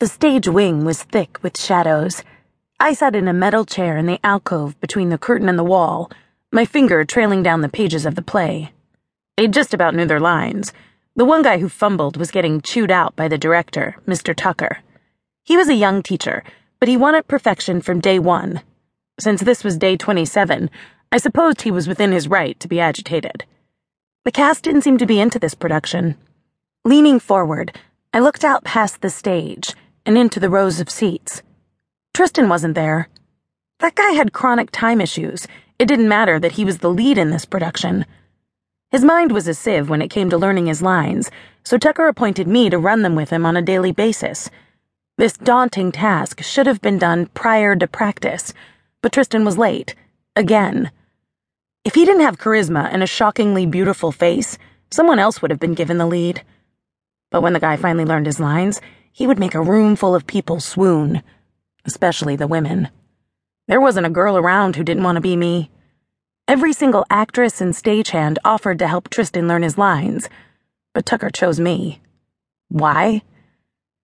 The stage wing was thick with shadows. I sat in a metal chair in the alcove between the curtain and the wall, my finger trailing down the pages of the play. They just about knew their lines. The one guy who fumbled was getting chewed out by the director, Mr. Tucker. He was a young teacher, but he wanted perfection from day one. Since this was day 27, I supposed he was within his right to be agitated. The cast didn't seem to be into this production. Leaning forward, I looked out past the stage and into the rows of seats. Trystan wasn't there. That guy had chronic time issues. It didn't matter that he was the lead in this production. His mind was a sieve when it came to learning his lines, so Tucker appointed me to run them with him on a daily basis. This daunting task should have been done prior to practice, but Trystan was late. Again. If he didn't have charisma and a shockingly beautiful face, someone else would have been given the lead. But when the guy finally learned his lines, he would make a room full of people swoon, especially the women. There wasn't a girl around who didn't want to be me. Every single actress and stagehand offered to help Trystan learn his lines, but Tucker chose me. Why?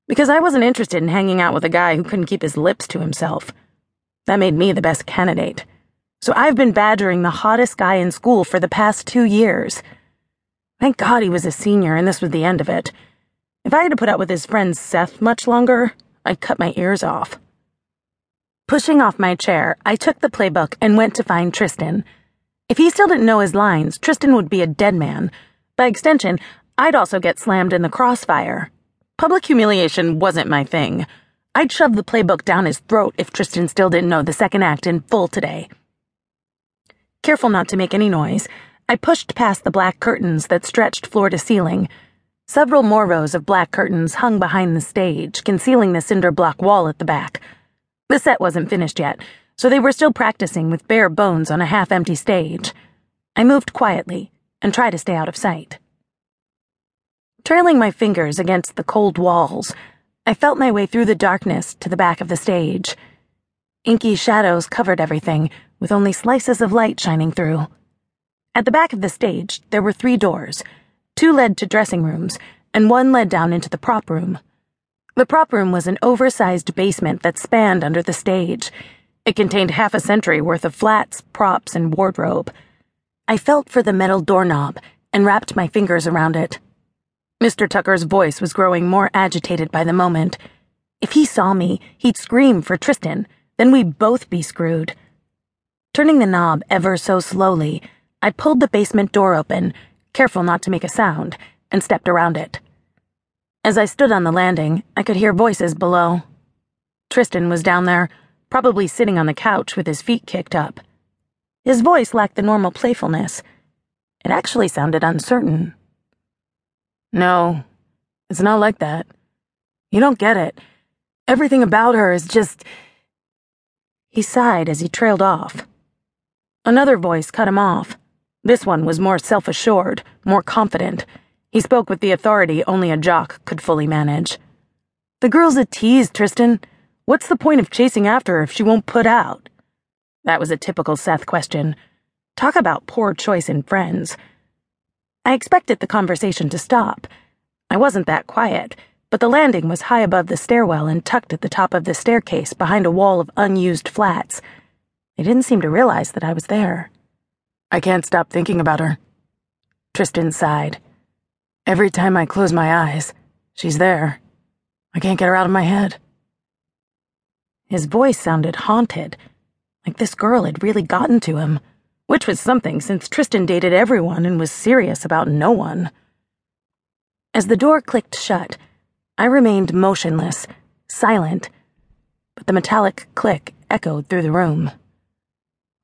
Because I wasn't interested in hanging out with a guy who couldn't keep his lips to himself. That made me the best candidate. So I've been badgering the hottest guy in school for the past two years. Thank God he was a senior and this was the end of it. If I had to put up with his friend Seth much longer, I'd cut my ears off. Pushing off my chair, I took the playbook and went to find Trystan. If he still didn't know his lines, Trystan would be a dead man. By extension, I'd also get slammed in the crossfire. Public humiliation wasn't my thing. I'd shove the playbook down his throat if Trystan still didn't know the second act in full today. Careful not to make any noise, I pushed past the black curtains that stretched floor to ceiling. Several more rows of black curtains hung behind the stage, concealing the cinder block wall at the back. The set wasn't finished yet, so they were still practicing with bare bones on a half empty stage. I moved quietly and tried to stay out of sight. Trailing my fingers against the cold walls, I felt my way through the darkness to the back of the stage. Inky shadows covered everything, with only slices of light shining through. At the back of the stage, there were three doors. Two led to dressing rooms, and one led down into the prop room. The prop room was an oversized basement that spanned under the stage. It contained half a century worth of flats, props, and wardrobe. I felt for the metal doorknob and wrapped my fingers around it. Mr. Tucker's voice was growing more agitated by the moment. If he saw me, he'd scream for Trystan, then we'd both be screwed. Turning the knob ever so slowly, I pulled the basement door open careful not to make a sound, and stepped around it. As I stood on the landing, I could hear voices below. Trystan was down there, probably sitting on the couch with his feet kicked up. His voice lacked the normal playfulness. It actually sounded uncertain. No, it's not like that. You don't get it. Everything about her is just. He sighed as he trailed off. Another voice cut him off. This one was more self assured, more confident. He spoke with the authority only a jock could fully manage. The girl's a tease, Trystan. What's the point of chasing after her if she won't put out? That was a typical Seth question. Talk about poor choice in friends. I expected the conversation to stop. I wasn't that quiet, but the landing was high above the stairwell and tucked at the top of the staircase behind a wall of unused flats. They didn't seem to realize that I was there. I can't stop thinking about her. Trystan sighed. Every time I close my eyes, she's there. I can't get her out of my head. His voice sounded haunted, like this girl had really gotten to him, which was something since Trystan dated everyone and was serious about no one. As the door clicked shut, I remained motionless, silent, but the metallic click echoed through the room.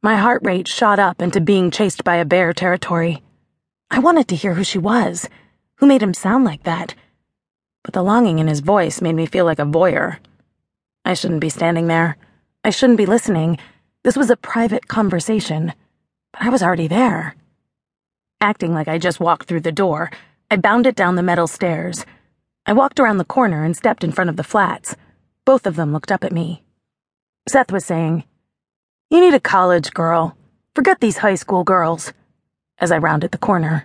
My heart rate shot up into being chased by a bear territory. I wanted to hear who she was, who made him sound like that. But the longing in his voice made me feel like a voyeur. I shouldn't be standing there. I shouldn't be listening. This was a private conversation. But I was already there. Acting like I just walked through the door, I bounded down the metal stairs. I walked around the corner and stepped in front of the flats. Both of them looked up at me. Seth was saying, you need a college girl. Forget these high school girls. As I rounded the corner.